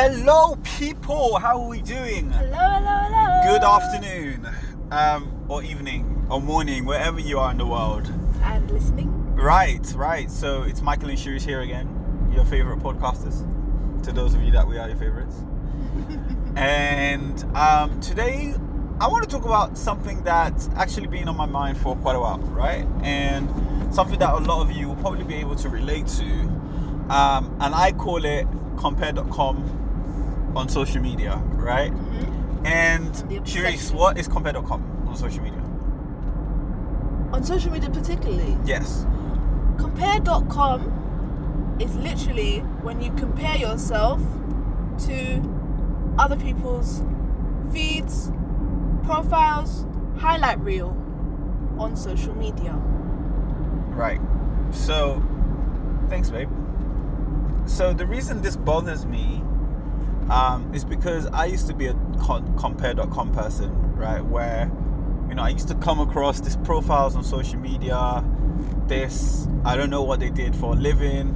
Hello, people. How are we doing? Hello, hello, hello. Good afternoon, um, or evening, or morning, wherever you are in the world. And listening. Right, right. So it's Michael and Shirish here again, your favorite podcasters. To those of you that we are your favorites. and um, today, I want to talk about something that's actually been on my mind for quite a while, right? And something that a lot of you will probably be able to relate to. Um, and I call it compare.com on social media, right? Mm-hmm. And obsession. what is compare.com on social media? On social media, particularly, Yes. compare.com is literally when you compare yourself to other people's feeds, profiles, highlight reel on social media. Right. So, thanks, babe. So the reason this bothers me um, is because I used to be a compare.com person, right? Where, you know, I used to come across these profiles on social media. This, I don't know what they did for a living,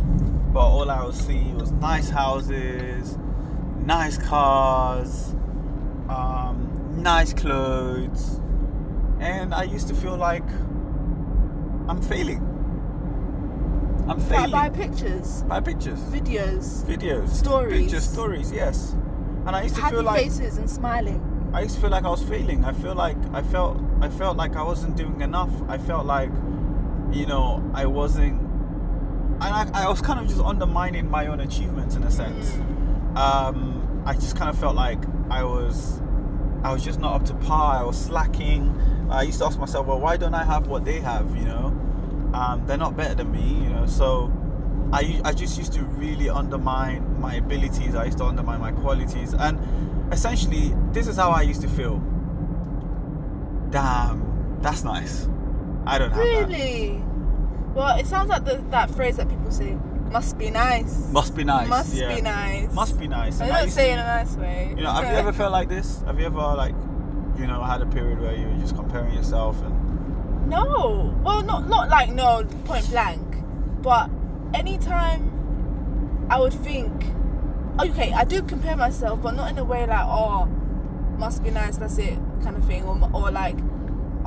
but all I would see was nice houses, nice cars, um, nice clothes, and I used to feel like I'm failing. I'm By, failing by pictures, by pictures, videos, videos, Stories. pictures, stories. Yes, and I used to happy feel like faces, and smiling. I used to feel like I was failing. I feel like I felt I felt like I wasn't doing enough. I felt like, you know, I wasn't. And I, I was kind of just undermining my own achievements in a sense. Um, I just kind of felt like I was, I was just not up to par. I was slacking. I used to ask myself, well, why don't I have what they have? You know, um, they're not better than me. You know, so I, I just used to really undermine my abilities. I used to undermine my qualities, and essentially, this is how I used to feel. Damn, that's nice. I don't have that. Really? Well, it sounds like the, that phrase that people say, must be nice. Must be nice. Must yeah. be nice. Must be nice. I And I don't say to- in a nice way. You know, have you ever felt like this? Have you ever like, you know, had a period where you were just comparing yourself and No. Well, not not like no point blank, but anytime I would think, okay, I do compare myself, but not in a way like, oh, must be nice, that's it, kind of thing, or or like,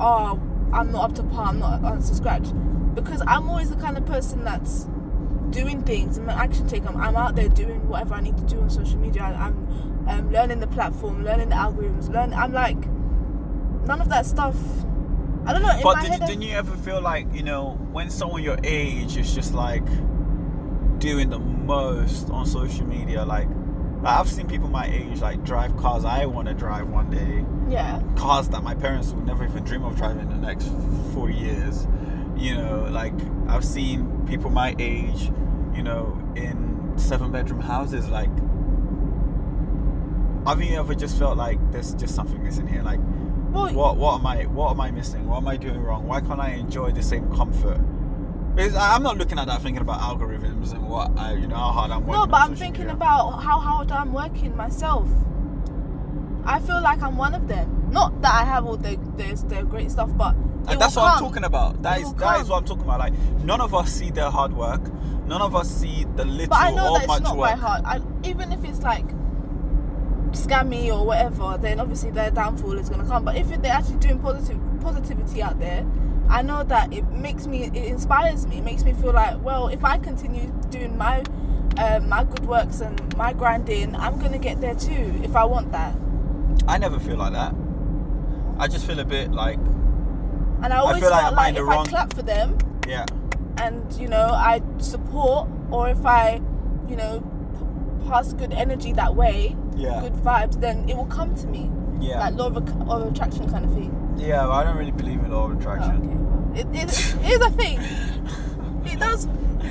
oh, I'm not up to par, I'm not up to scratch, because I'm always the kind of person that's doing things. I'm an action taker. I'm, I'm out there doing whatever I need to do on social media. I, I'm um, learning the platform, learning the algorithms, learn. I'm like, none of that stuff. I don't know. But did, didn't you ever feel like, you know, when someone your age is just like doing the most on social media, like, like I've seen people my age like drive cars I want to drive one day, Yeah. cars that my parents would never even dream of driving in the next 40 years. You know, like I've seen people my age, you know, in seven bedroom houses. Like, have you ever just felt like there's just something missing here? Like, Well, what what am I what am I missing? What am I doing wrong? Why can't I enjoy the same comfort? Because I'm not looking at that thinking about algorithms and what I you know how hard I'm working. no, but I'm thinking media. about how hard I'm working myself. I feel like I'm one of them. Not that I have all the the, the great stuff, but And that's what I'm talking about. That It is that is come. what I'm talking about. Like none of us see their hard work. None of us see the little But I know or that much it's not work. by heart. I, even if it's like scammy or whatever, then obviously their downfall is gonna come. But if they're actually doing positive positivity out there, I know that it makes me, it inspires me. It makes me feel like, well, if I continue doing my um, my good works and my grinding, I'm gonna get there too. If I want that, I never feel like that. I just feel a bit like and I always feel like like, if wrong- I clap for them yeah. and you know I support, or if I, you know, p- pass good energy that way, Yeah. good vibes, then it will come to me. Yeah. Like law of, of attraction kind of thing. yeah, I don't really believe in law of Oh, attraction. okay. It, it, it is a thing. It does.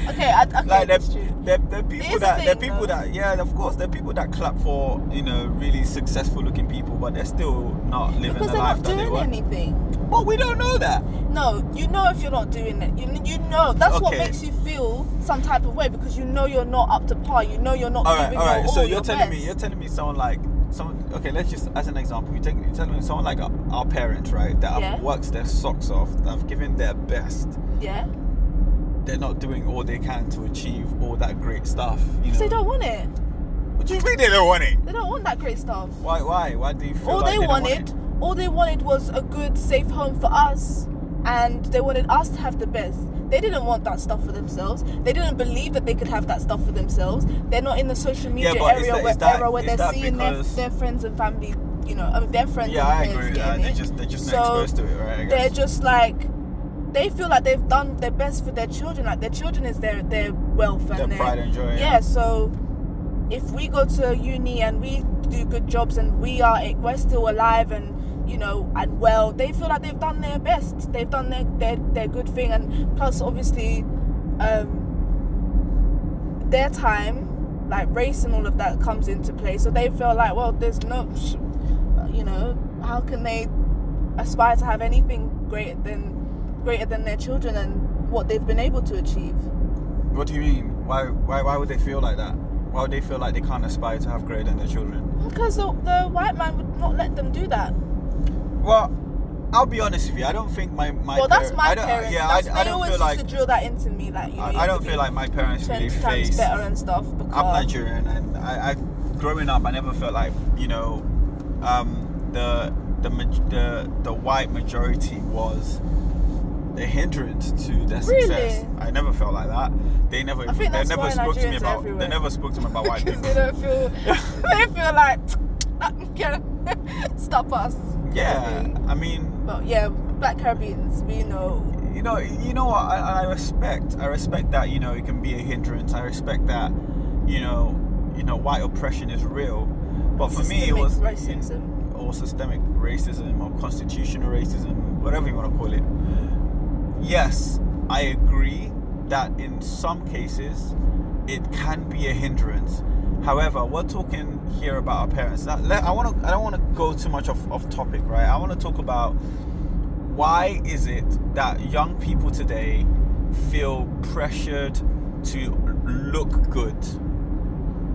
Okay, I, okay, like there, that's true. there, there are people that there are people though. that yeah of course there are people that clap for you know really successful looking people but they're still not living Because the life that they doing want anything. but we don't know that No, you know if you're not doing it. You you know that's what Okay. makes you feel some type of way because you know you're not up to par. You know you're not all right giving all right your so you're your telling me best. you're telling me someone like someone okay let's just as an example you take you're telling me someone like our, our parents right that Yeah. have worked their socks off that have given their best yeah. they're not doing all they can to achieve all that great stuff you know Because they don't want it. What do you mean they don't want it? They don't want that great stuff. Why? Why? Why do you feel all like they, don't want wanted, it? all they wanted was a good, safe home for us, and they wanted us to have the best. They didn't want that stuff for themselves. They didn't believe that they could have that stuff for themselves. They're not in the social media is area that- where, that- era where they're seeing their, their friends and family, you know, I mean, their friends. Yeah, and I agree getting They're just they're just So, not exposed to it, right? I They're just like they feel like they've done their best for their children. Like their children is their their wealth and Their pride and joy, yeah. Yeah, so if we go to uni and we do good jobs and we are we're still alive and you know and well, they feel like they've done their best. They've done their their, their good thing and plus obviously um their time like race and all of that comes into play so they feel like well there's no you know how can they aspire to have anything greater than greater than their children and what they've been able to achieve What do you mean? Why, why, why would they feel like that? Why would they feel like they can't aspire to have greater than their children? because the, the white man would not let them do that Well, I'll be honest with you. I don't think my my. well that's my I don't, parents Yeah, that's, I, I they don't always feel used like. to drill that into me like you know, you I, I don't feel like my parents 10 really faced. better and stuff because I'm Nigerian, and I, I, growing up, I never felt like you know, um, the the the the white majority was a hindrance to their Really? success. I never felt like that. They never, I think they never spoke to me about. everywhere. They never spoke to me about white people. they don't feel they feel like stop us Yeah, I mean, but yeah black caribbeans we know you know, you know what? I, I respect. I respect that. You know, it can be a hindrance. I respect that. You know, you know, white oppression is real. But for me, it was racism. or systemic racism or constitutional racism, whatever you want to call it. Yes, I agree that in some cases it can be a hindrance. However, we're talking here about our parents. I want to. I don't want to go too much off, off topic, right? I want to talk about why is it that young people today feel pressured to look good?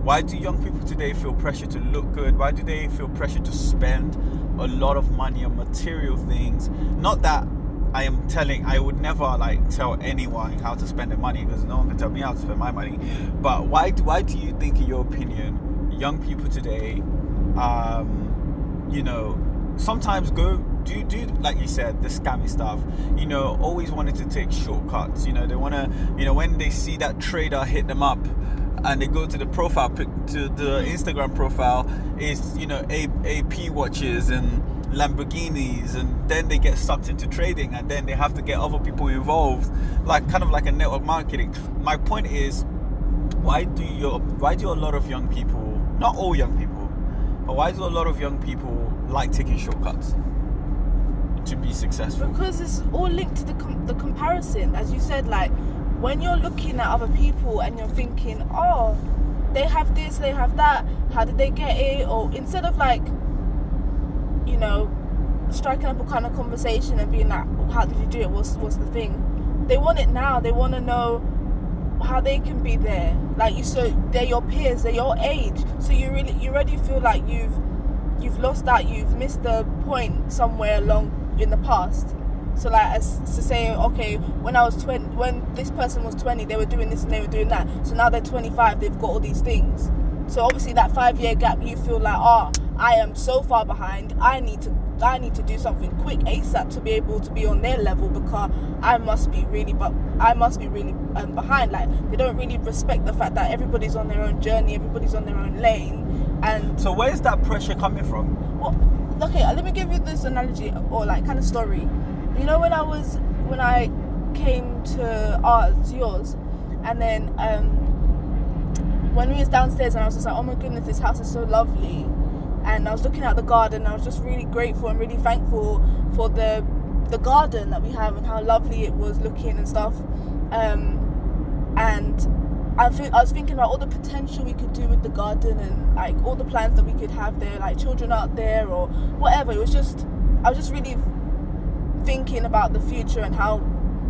Why do young people today feel pressure to look good? Why do they feel pressure to spend a lot of money on material things? Not that I am telling, I would never like tell anyone how to spend their money because no one can tell me how to spend my money. But why do why do you think, in your opinion, young people today, um, you know, sometimes go do do like you said the scammy stuff you know always wanted to take shortcuts you know they want to you know when they see that trader hit them up and they go to the profile to the instagram profile is you know ap watches and lamborghinis and then they get sucked into trading and then they have to get other people involved like kind of like a network marketing. My point is why do your why do a lot of young people not all young people but why do a lot of young people like taking shortcuts to be successful? Because it's all linked to the com- the comparison. As you said like when you're looking at other people and you're thinking oh they have this they have that. How did they get it? Or instead of like you know striking up a kind of conversation and being like "Oh, how did you do it? What's what's the thing? They want it now. They want to know how they can be there. Like you so they're your peers. They're your age. So you really you already feel like you've you've lost that. You've missed the point somewhere along in the past. So like as to say okay when i was 20 when this person was 20 they were doing this and they were doing that. So now they're 25 they've got all these things. So obviously that five year gap you feel like oh i am so far behind. I need to i need to do something quick asap to be able to be on their level because i must be really but i must be really um, behind. Like they don't really respect the fact that everybody's on their own journey everybody's on their own lane and so where's that pressure coming from? Well, okay, let me give you this analogy or like kind of story. You know, when I was when I came to ours, yours, and then um, when we was downstairs and I was just like, oh my goodness, this house is so lovely, and I was looking at the garden. I was just really grateful and really thankful for the the garden that we have and how lovely it was looking and stuff. Um, and I, feel, I was thinking about all the potential we could do with the garden and like all the plans that we could have there, like children out there or whatever. It was just, I was just really thinking about the future and how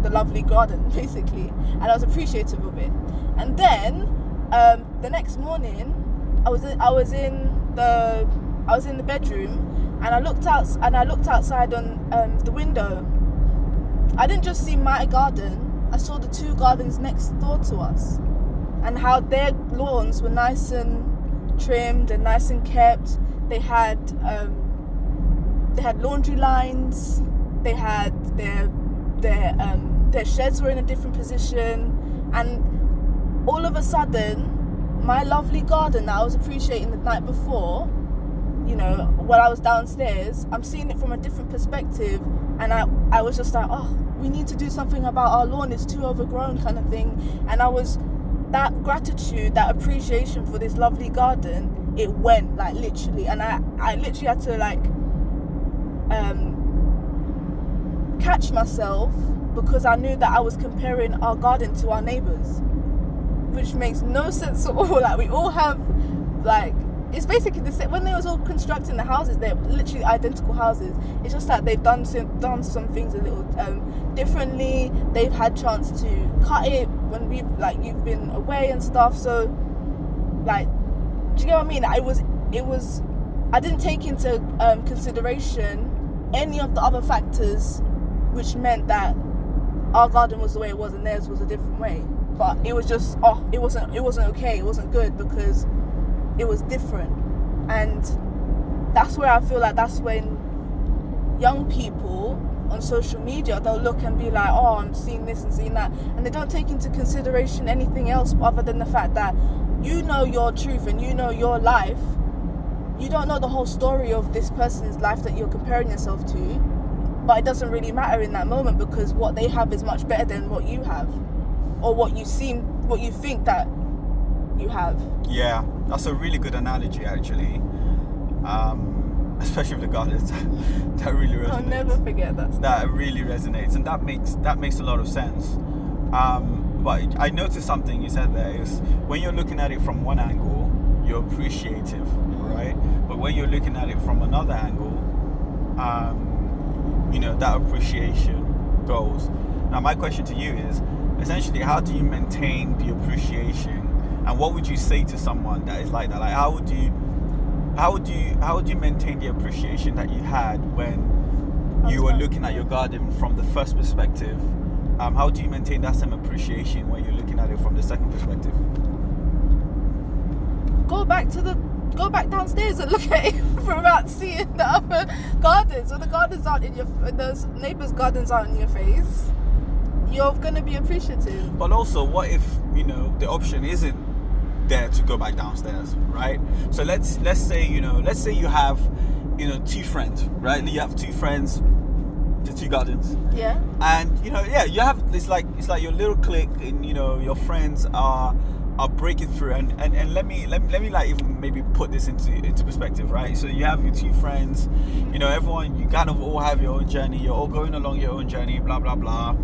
the lovely garden basically, and I was appreciative of it. And then um, the next morning, I was in, I was in the I was in the bedroom and I looked out and I looked outside on um, the window. I didn't just see my garden. I saw the two gardens next door to us and how their lawns were nice and trimmed and nice and kept. They had um, they had laundry lines. They had their their um, their sheds were in a different position, and all of a sudden, my lovely garden that I was appreciating the night before, you know, when I was downstairs, I'm seeing it from a different perspective, and I I was just like, oh, we need to do something about our lawn. It's too overgrown, kind of thing, and I was that gratitude, that appreciation for this lovely garden, it went like literally, and I I literally had to like um catch myself because I knew that I was comparing our garden to our neighbors, which makes no sense at all. Like we all have, like it's basically the same. When they was all constructing the houses, they're literally identical houses. It's just that they've done some done some things a little um, differently. They've had chance to cut it when we've like you've been away and stuff. So, like, do you get what I mean? I was it was I didn't take into um, consideration any of the other factors which meant that our garden was the way it was and theirs was a different way. But it was just oh, it wasn't it wasn't okay. It wasn't good because it was different, and that's where I feel like that's when young people on social media they'll look and be like, oh, I'm seeing this and seeing that, and they don't take into consideration anything else other than the fact that you know your truth and you know your life. You don't know the whole story of this person's life that you're comparing yourself to. But it doesn't really matter in that moment because what they have is much better than what you have or what you seem what you think that you have. Yeah, that's a really good analogy, actually. Um, especially with the gardens, that really resonates. i'll never forget that that really resonates and that makes that makes a lot of sense. Um, but i noticed something you said there is when you're looking at it from one angle you're appreciative right? But when you're looking at it from another angle um, you know that appreciation goes. Now my question to you is essentially how do you maintain the appreciation and what would you say to someone that is like that? Like how would you how would you how would you maintain the appreciation that you had when you were looking at your garden from the first perspective? Um, how do you maintain that same appreciation when you're looking at it from the second perspective? Go back to the go back downstairs and look at it without seeing the other gardens. Or the gardens aren't in your those neighbors gardens aren't in your face you're gonna be appreciative. But also, what if you know the option isn't there to go back downstairs, right? So let's let's say you know let's say you have you know two friends, right? You have two friends, the two gardens, yeah and you know yeah you have it's like it's like your little clique, and you know your friends are are breaking through. And, and, and let me let me let me like even maybe put this into into perspective right? So you have your two friends you know everyone you kind of all have your own journey. You're all going along your own journey blah blah blah.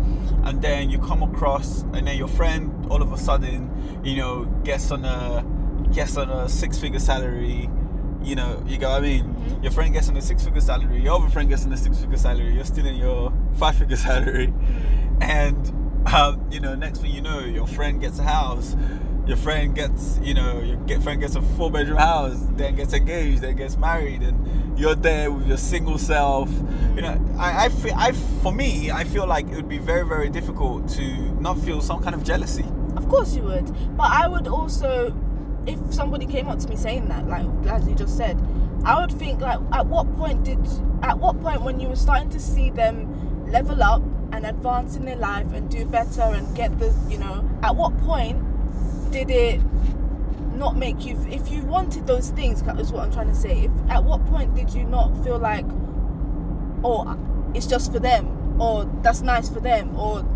And then you come across and then your friend all of a sudden you know gets on a gets on a six figure salary you know you go i mean? Your friend gets on a six figure salary your other friend gets on a six figure salary you're still in your five figure salary and um, you know next thing you know your friend gets a house your friend gets you know your get friend gets a four bedroom house then gets engaged then gets married and you're there with your single self you know I, I feel I for me I feel like it would be very very difficult to not feel some kind of jealousy Of course you would. But I would also, if somebody came up to me saying that, like as you just said, I would think like, at what point did, at what point when you were starting to see them level up and advance in their life and do better and get the, you know, at what point did it not make you, if you wanted those things, is what I'm trying to say. If at what point did you not feel like, oh, it's just for them, or that's nice for them, or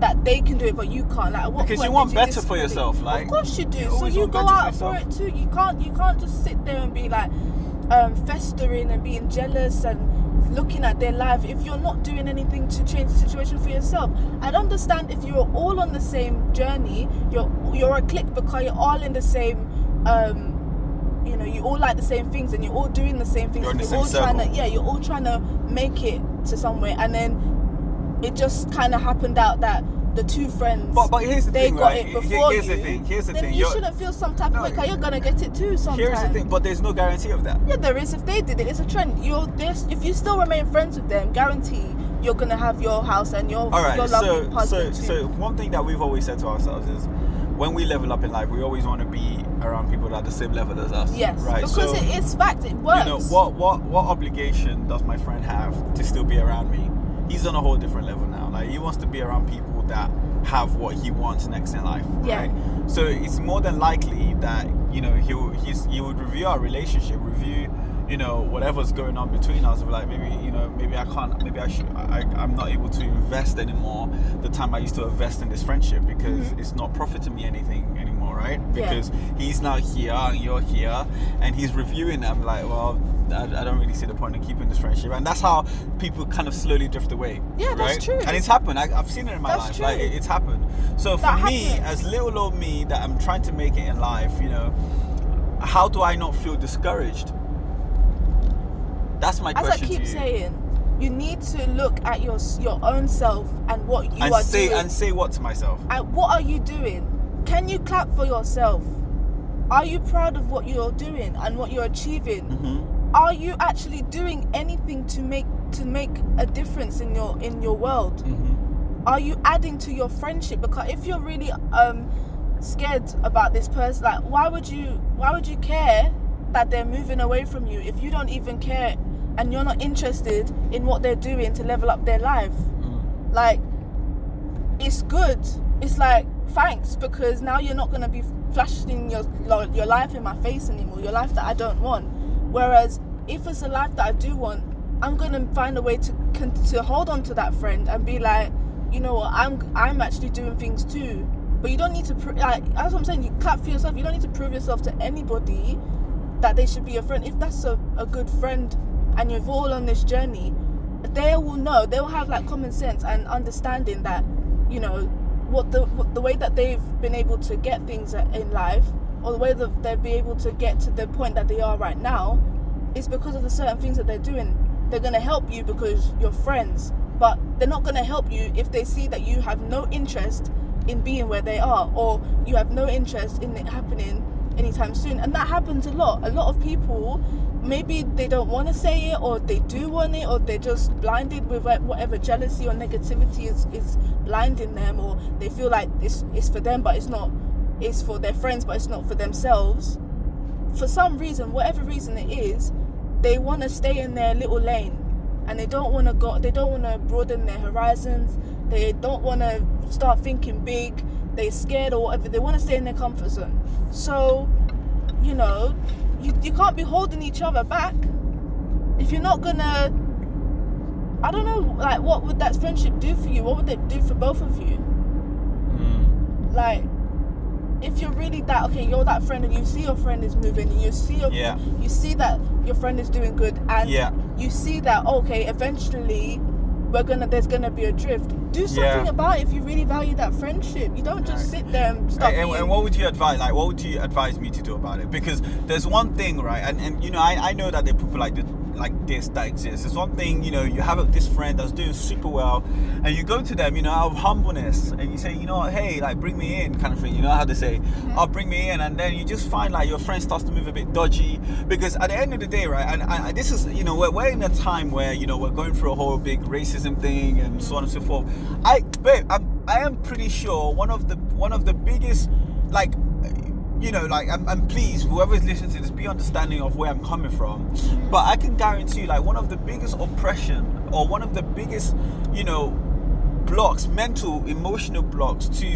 that they can do it but you can't. Like, Because you want did better for yourself, like, of course you do. you so you go better for out for it too. You can't. You can't just sit there and be like um, festering and being jealous and looking at their life if you're not doing anything to change the situation for yourself. I'd understand if you're all on the same journey. You're you're a clique because you're all in the same. Um, you know, you all like the same things and you're all doing the same things. You're you're same all trying to yeah, you're all trying to make it to somewhere, and then it just kind of happened out that the two friends But- but here's the they thing, got right? it before here's you. the thing, here's the then thing, you you're- shouldn't feel some type No, of way because you're gonna get it too sometime. here's the thing but there's no guarantee of that Yeah, there is. If they did it, it's a trend. You're this. If you still remain friends with them, guarantee you're gonna have your house and your All right. your lovely So, so, too. so one thing that we've always said to ourselves is, when we level up in life, we always want to be around people that are the same level as us. yes, Right. because so, it is fact. It works. you know, what, what, what obligation does my friend have to still be around me? He's on a whole different level now. Like he wants to be around people that have what he wants next in life. Yeah. Right. So it's more than likely that you know he he's he would review our relationship, review you know whatever's going on between us. Like maybe you know maybe I can't maybe I should I I'm not able to invest anymore the time I used to invest in this friendship because Mhm. it's not profiting me anything anymore, right? Yeah. Because he's now here and you're here and he's reviewing i'm like well I, I don't really see the point in keeping this friendship and that's how people kind of slowly drift away Yeah, that's true. and it's happened I, i've seen it in my That's life true. like it- it's happened so for That me as little old me that i'm trying to make it in life you know how do i not feel discouraged that's my As I question keep to you saying, you need to look at your your own self and what you and are say doing. and say what to myself And what are you doing? Can you clap for yourself? Are you proud of what you're doing and what you're achieving? hmm Are you actually doing anything to make to make a difference in your in your world? hmm Are you adding to your friendship? Because if you're really um scared about this person, like why would you why would you care that they're moving away from you if you don't even care and you're not interested in what they're doing to level up their life? Mm. like it's good it's like thanks because now you're not going to be flashing your your life in my face anymore your life that i don't want whereas if it's a life that i do want i'm to find a way to to hold on to that friend and be like you know what? I'm i'm actually doing things too. But you don't need to pr- like that's what i'm saying you clap for yourself. You don't need to prove yourself to anybody that they should be your friend. If that's a, a good friend and you're all on this journey they will know they will have like common sense and understanding that you know what the what the way that they've been able to get things in life or the way that they'll be able to get to the point that they are right now is because of the certain things that they're doing. They're going to help you because you're friends but they're not going to help you if they see that you have no interest in being where they are or you have no interest in it happening anytime soon. And that happens a lot. A lot of people maybe they don't want to say it or they do want it or they're just blinded with wha- whatever jealousy or negativity is, is blinding them or they feel like it's, it's for them but it's not it's for their friends but it's not for themselves. For some reason whatever reason it is they want to stay in their little lane and they don't want to go they don't want to broaden their horizons. They don't want to start thinking big. They're scared or whatever. They want to stay in their comfort zone. So you know you, you can't be holding each other back. If you're not gonna i don't know like what would that friendship do for you? What would it do for both of you? Mm. like if you're really that okay you're that friend and you see your friend is moving and you see your Yeah. you see that your friend is doing good and Yeah. you see that oh, okay eventually we're gonna there's gonna be a drift do something Yeah. about it if you really value that friendship you don't just Right. sit there and start and, and, and what would you advise like what would you advise me to do about it because there's one thing right and, and you know I, I know that there are people like this like this that exists. It's one thing you know you have this friend that's doing super well and you go to them you know out of humbleness and you say you know what, hey like bring me in kind of thing you know how they say mm-hmm. oh bring me in and then you just find like your friend starts to move a bit dodgy because at the end of the day right and, and this is you know we're, we're in a time where you know we're going through a whole big racism thing and so on and so forth. I babe i'm i am pretty sure one of the one of the biggest like you know like I'm, I'm pleased whoever's listening to this be understanding of where i'm coming from but i can guarantee you like one of the biggest oppression or one of the biggest you know blocks mental emotional blocks to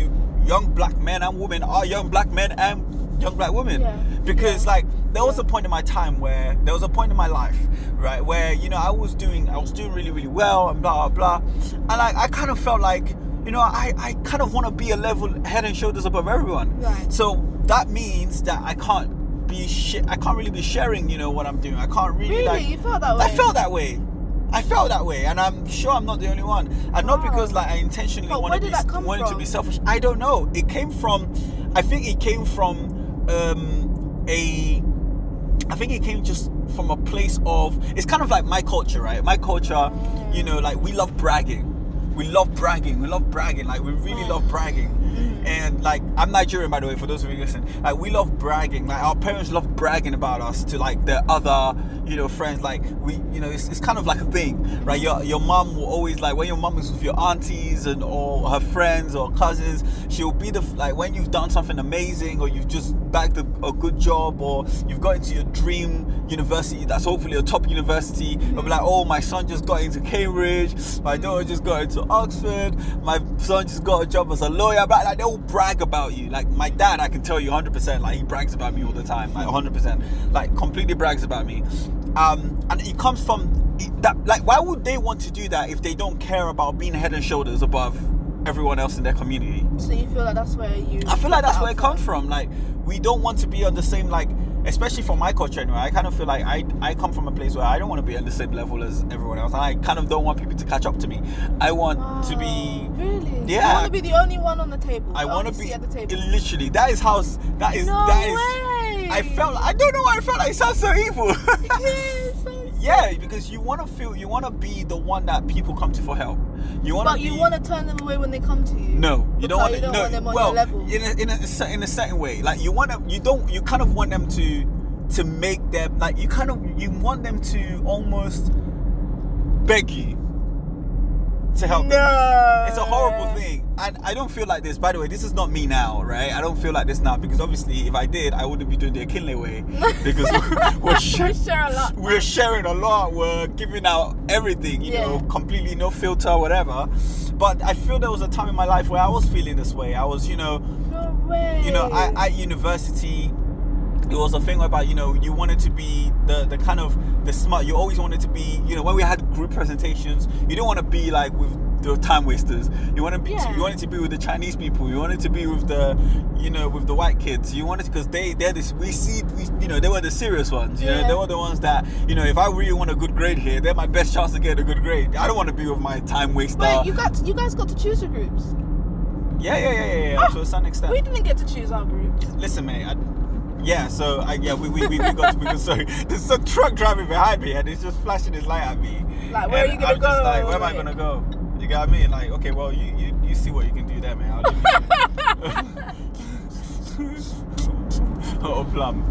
young black men and women are young black men and young black women Yeah. because Yeah. like there was a point in my time where there was a point in my life right where you know i was doing i was doing really really well and blah blah blah and like i kind of felt like you know i i kind of want to be a level head and shoulders above everyone Right. so that means that i can't be sh- i can't really be sharing you know what i'm doing i can't really, really like you felt that way I felt that way. I felt that way, and I'm sure I'm not the only one. And not because like I intentionally But wanted, where to did be, wanted to be from? selfish. I don't know. It came from, I think it came from um, a, I think it came just from a place of. It's kind of like my culture, right? My culture, you know, like we love bragging. We love bragging. We love bragging. Like we really love bragging. And like I'm Nigerian, by the way. For those of you listening, like we love bragging. Like our parents love bragging about us to like the other, you know, friends. Like we, you know, it's, it's kind of like a thing, right? Your your mom will always like when your mom is with your aunties and or her friends or cousins, she'll be the like when you've done something amazing or you've just bagged a, a good job or you've got into your dream university that's hopefully a top university. I'll be like, oh, my son just got into Cambridge, my daughter just got into Oxford, my son just got a job as a lawyer. But like they'll brag about you. Like my dad, I can tell you 100%. Like he brags about me all the time, like 100%. Like completely brags about me. Um, and it comes from that. Like, why would they want to do that if they don't care about being head and shoulders above everyone else in their community? So you feel like that's where you? I feel like that's where it comes from. Like we don't want to be on the same like especially for my culture anyway. I kind of feel like I I come from a place where I don't want to be on the same level as everyone else. I kind of don't want people to catch up to me. I want to be Really? Yeah. You want to be the only one on the table. I want to be at the table. literally that is how that is no that is way. I felt I don't know why I felt like it sounds so evil. Yeah, because you want to feel you want to be the one that people come to for help. You want to But you want to turn them away when they come to you. No, you don't want to. no, want them on well, your level. in a, in a in a certain way, like you want them, you don't, you kind of want them to to make them like you kind of you want them to almost beg you to help them. No. It's a horrible thing, and I don't feel like this. By the way, this is not me now, right? I don't feel like this now because obviously, if I did, I wouldn't be doing the Akinle way because we're, We sh- share a lot. we're sharing a lot. We're giving out everything, you Yeah. know, completely no filter, whatever. But I feel there was a time in my life where I was feeling this way. I was, you know, No way. you know, I, at university, it was a thing about you know you wanted to be the the kind of the smart. You always wanted to be, you know, when we had group presentations, you don't want to be like with the time wasters. You want to be, Yeah. you wanted to be with the Chinese people. You wanted to be with the, you know, with the white kids. You wanted because they they're this. We see, we, you know, they were the serious ones. You know, Yeah. they were the ones that, you know, if I really want a good grade here, they're my best chance to get a good grade. I don't want to be with my time waster. Wait, you got you guys got to choose your groups. yeah, yeah, yeah, yeah, yeah. Ah, to a certain extent. We didn't get to choose our groups. Listen, mate. I, yeah, so I, yeah, we, we, we, we got to because sorry, there's a truck driving behind me and it's just flashing his light at me. Like, where are you gonna I'm just go? like, where am I gonna go? You got me? Like, okay, well, you, you, you see what you can do there, man. I'll leave you. oh, plum.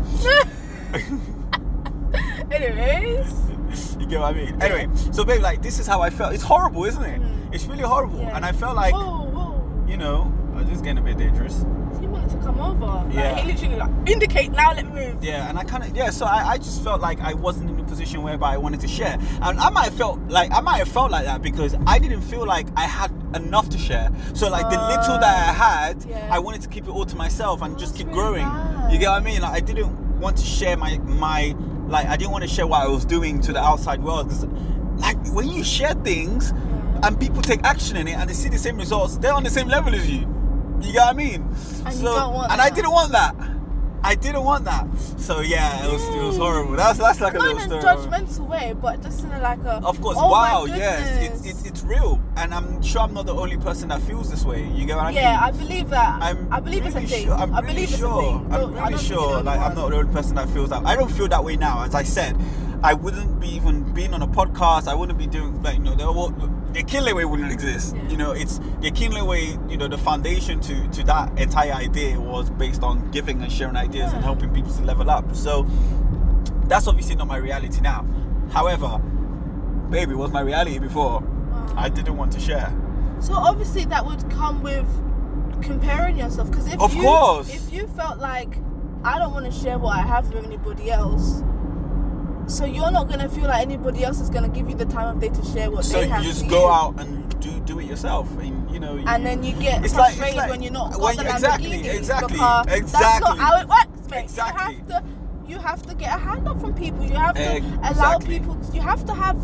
Anyways, You get what I mean? Anyway, so babe, like, this is how I felt. It's horrible, isn't it? Mm. It's really horrible, yeah. and I felt like, whoa, whoa. you know, I was just getting a bit dangerous. Wanted to come over. Like, Yeah. He literally like indicate now. Let me move. Yeah, and I kind of yeah. So I, I just felt like I wasn't in a position whereby I wanted to share, and I might have felt like I might have felt like that because I didn't feel like I had enough to share. So like the little that I had, Yeah. I wanted to keep it all to myself and just keep really growing. bad. You get what I mean? Like I didn't want to share my my like I didn't want to share what I was doing to the outside world because like when you share things Yeah. and people take action in it and they see the same results, they're on the same level as you. You get what I mean? And you so, don't want and I didn't want that. I didn't want that. So yeah, it was it was mm. horrible. That's that's like a Not little in a judgmental way, but just in a, like a. Of course, oh wow, yes, it's, it's it's real, and I'm sure I'm not the only person that feels this way. You get what I yeah, I believe that. I'm I believe really it's a thing. Sure, I'm I really sure. a. I'm really sure. Like I'm not the only person that feels that. I don't feel that way now. As I said, I wouldn't be even being on a podcast. I wouldn't be doing like you know the whole- the Kinley way wouldn't exist. Yeah. You know, it's the Kinley way. You know, the foundation to to that entire idea was based on giving and sharing ideas and helping people to level up. So that's obviously not my reality now. However, baby, was my reality before. I didn't want to share. So obviously that would come with comparing yourself because if Of you course. if you felt like I don't want to share what I have with anybody else, so you're not gonna feel like anybody else is gonna give you the time of day to share what So they have. So you just to go you. out and do do it yourself, and you know. You, And then you get It's like- it's frustrated like- when you're not when you- exactly, Lamborghini exactly, That's not how it works, mate. Exactly. You have to you have to get a hand up from people. You have to allow Exactly. people. You have to have.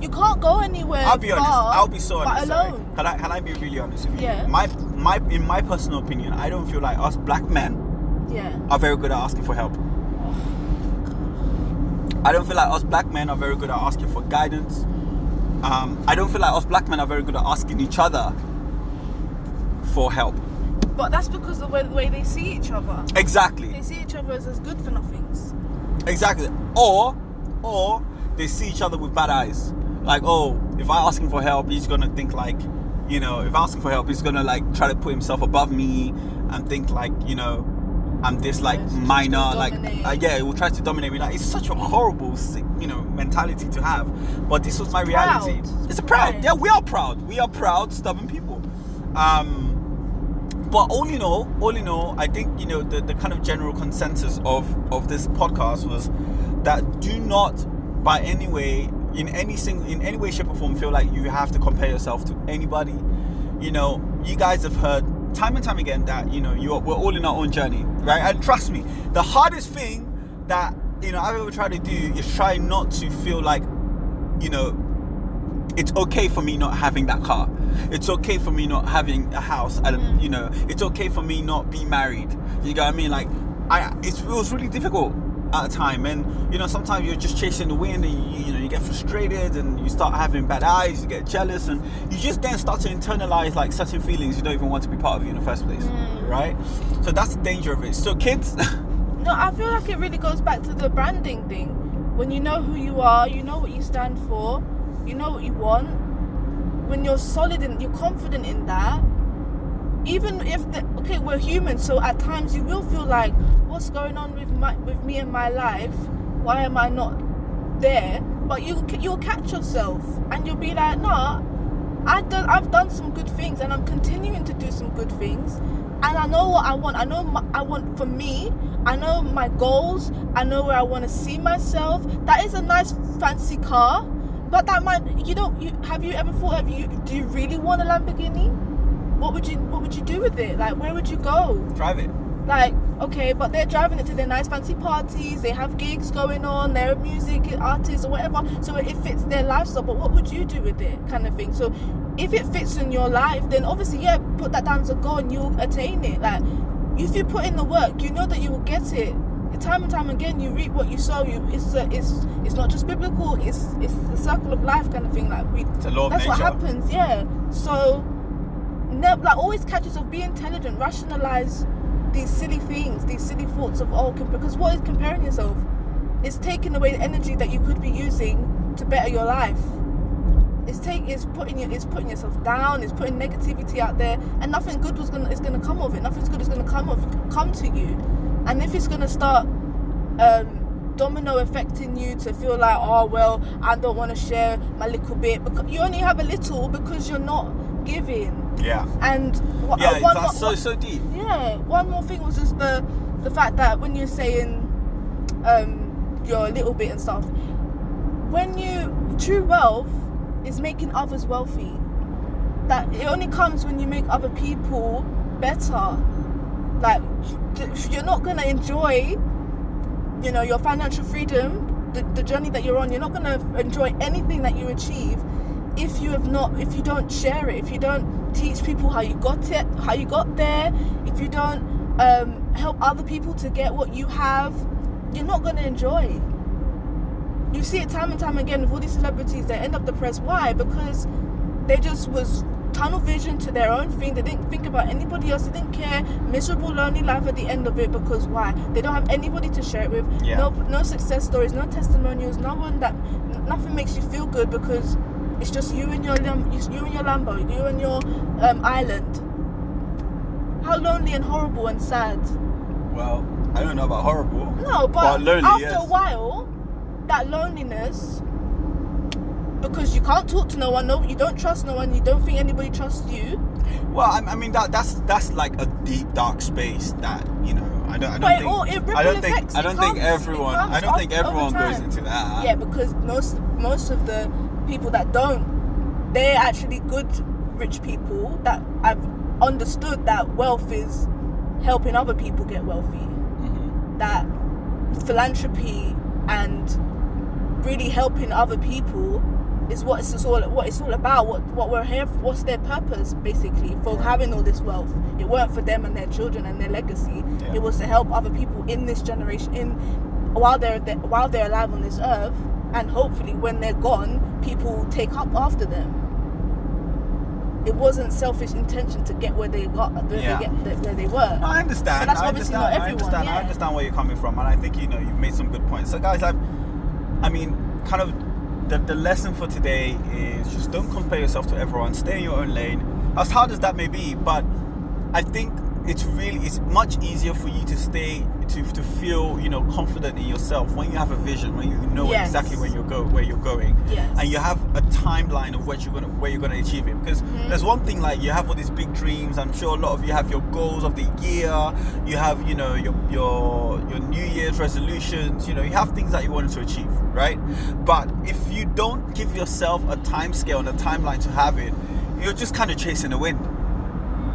You can't go anywhere. I'll be honest. far, I'll be so honest. alone. Can I can I be really honest with you? Yeah. My my in my personal opinion, I don't feel like us black men Yeah. are very good at asking for help. I don't feel like us black men are very good at asking for guidance. Um, I don't feel like us black men are very good at asking each other for help. But that's because the way, the way they see each other. Exactly. They see each other as, as good for nothings. Exactly. Or, or they see each other with bad eyes. Like, oh, if I ask him for help, he's gonna think like, you know, if I ask him for help, he's gonna like try to put himself above me and think like, you know, I'm this like just minor, like uh, yeah, it will try to dominate me. Like it's such a horrible, you know, mentality to have. But this was my reality. It's It's a proud. Yeah, we are proud. We are proud, stubborn people. Um, but all in all, all in all, I think you know the, the kind of general consensus of of this podcast was that do not, by any way, in any single, in any way, shape, or form, feel like you have to compare yourself to anybody. You know, you guys have heard time and time again that you know you are, we're all in our own journey, right? And trust me, the hardest thing that you know I've ever tried to do is try not to feel like, you know, it's okay for me not having that car. It's okay for me not having a house. And mm-hmm. you know, it's okay for me not being married. You know what I mean? Like, I it's, it was really difficult at a time, and you know, sometimes you're just chasing the wind, and you, you know, you get frustrated, and you start having bad eyes, you get jealous, and you just then start to internalize like certain feelings you don't even want to be part of you in the first place, mm. right? So that's the danger of it. So kids, No, I feel like it really goes back to the branding thing. When you know who you are, you know what you stand for, you know what you want. When you're solid and you're confident in that, even if the okay, we're human, so at times you will feel like, what's going on with my with me and my life? Why am I not there? But you you'll catch yourself and you'll be like, nah, I've done I've done some good things and I'm continuing to do some good things and I know what I want. I know my, I want for me. I know my goals. I know where I want to see myself. That is a nice fancy car, but that might you don't. You, have you ever thought of you? Do you really want a Lamborghini? What would you What would you do with it? Like where would you go? drive it. Like okay, but they're driving it to their nice fancy parties. They have gigs going on. They're music artists or whatever. So it fits their lifestyle. But what would you do with it, kind of thing? So if it fits in your life, then obviously yeah, put that down as a goal and you'll attain it. Like if you put in the work, you know that you will get it. Time and time again, you reap what you sow. You it's a, it's it's not just biblical. It's it's the circle of life kind of thing. Like we, It's a law of that's what happens. Yeah. So never like always catch yourself be intelligent rationalize these silly things these silly thoughts of oh because what is comparing yourself? It's taking away the energy that you could be using to better your life. It's taking it's putting you it's putting yourself down it's putting negativity out there and nothing good was gonna is gonna come of it. Nothing's good is gonna come of come to you. And if it's gonna start um domino affecting you to feel like oh well i don't want to share my little bit because you only have a little because you're not giving Yeah. and wha- Yeah, uh, one that's more- so so deep. yeah one more thing was just the the fact that when you're saying um your little bit and stuff when you true wealth is making others wealthy that it only comes when you make other people better like you're not gonna enjoy you know your financial freedom the, the journey that you're on you're not going to enjoy anything that you achieve if you have not if you don't share it if you don't teach people how you got it how you got there if you don't um, help other people to get what you have you're not going to enjoy. You see it time and time again with all these celebrities they end up depressed. Why? Because they just was tunnel vision to their own thing. They didn't think about anybody else. They didn't care. Miserable lonely life at the end of it because why? They don't have anybody to share it with. Yeah. no no success stories no testimonials no one that nothing makes you feel good because it's just you and your you and your lambo you and your um, island how lonely and horrible and sad Well, I don't know about horrible. no, but Well, lonely, after yes. a while, that loneliness, because you can't talk to no one, no, you don't trust no one, you don't think anybody trusts you. Well, I, I mean that that's that's like a deep dark space that you know I don't I don't But think it I don't think I don't think everyone I don't think everyone goes into that. Yeah, because most most of the people that don't, they're actually good rich people that I've understood that wealth is helping other people get wealthy. Mhm. that philanthropy and really helping other people is what it's all what it's all about. What what we're here. For, what's their purpose basically for having all this wealth? It weren't for them and their children and their legacy. Yeah. It was to help other people in this generation in while they're while they're alive on this earth, and hopefully when they're gone, people take up after them. It wasn't selfish intention to get where they got, where, Yeah. they, get, where they were. I understand. That's I obviously understand. not I everyone, understand. I understand where you're coming from, and I think you know you've made some good points. So, guys, I, I mean, kind of the the lesson for today is just don't compare yourself to everyone. Stay in your own lane. As hard as that may be, but I think it's really it's much easier for you to stay to, to feel you know confident in yourself when you have a vision when you know Yes. exactly where you're go where you're going Yes. and you have a timeline of what you're gonna where you're gonna achieve it because Mm-hmm. there's one thing like you have all these big dreams I'm sure a lot of you have your goals of the year you have you know your your your New Year's resolutions you know you have things that you wanted to achieve right but if you don't give yourself a time scale and a timeline to have it you're just kind of chasing the wind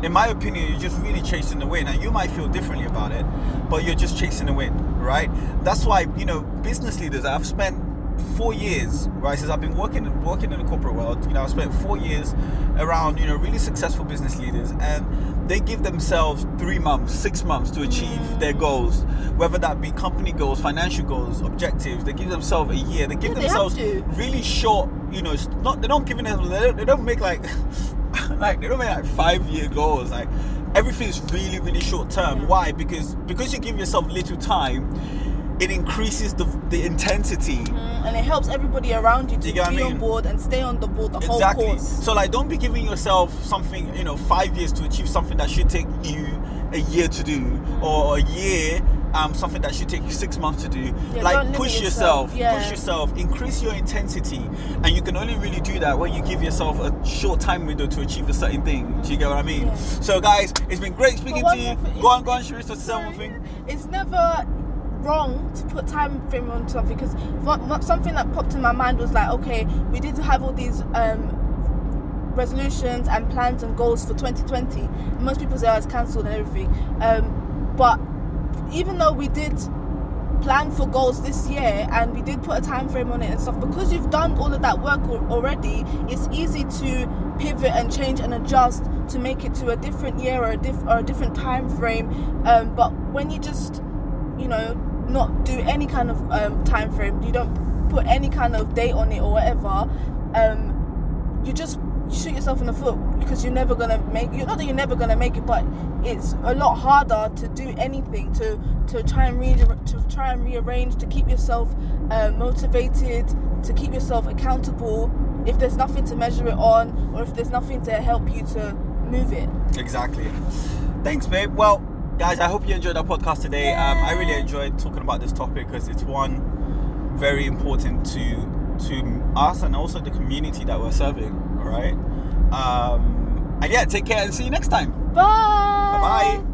in my opinion, you're just really chasing the wind, and you might feel differently about it, but you're just chasing the wind, right? That's why you know business leaders. I've spent four years, right, since I've been working working in the corporate world. You know, I've spent four years around you know really successful business leaders, and they give themselves three months, six months to achieve their goals, whether that be company goals, financial goals, objectives. They give themselves a year. They give Yeah, themselves to. really short. You know, not they don't give them. They don't, they don't make like. like they don't make like five year goals like everything's really really short term. Yeah. why? Because because you give yourself little time it increases the the intensity. Mm, and it helps everybody around you to You what I be mean? on board and stay on the board the whole course. so like don't be giving yourself something you know five years to achieve something that should take you a year to do or a year um, something that should take you six months to do Yeah, like push yourself, yourself yeah. push yourself increase your intensity and you can only really do that when you give yourself a short time window to achieve a certain thing do you get what i mean Yeah. so guys it's been great speaking to you go on go on Sharice, to say one Sorry. thing It's never wrong to put time frame on something because something that popped in my mind was like, okay, we did have all these um, resolutions and plans and goals for 2020. Most people say oh, it's cancelled and everything, um, but even though we did plan for goals this year and we did put a time frame on it and stuff because you've done all of that work already it's easy to pivot and change and adjust to make it to a different year or a, diff- or a different time frame. Um, but when you just you know not do any kind of um, time frame you don't put any kind of date on it or whatever um, you just shoot yourself in the foot because you're never gonna make you're not that you're never gonna make it but it's a lot harder to do anything to to try and re- to try and rearrange to keep yourself uh, motivated to keep yourself accountable if there's nothing to measure it on or if there's nothing to help you to move it Exactly. Thanks, babe. Well, guys, I hope you enjoyed our podcast today. Um, I really enjoyed talking about this topic because it's one very important to to us and also the community that we're serving. All right. Um, and yeah, take care and see you next time. bye Bye bye.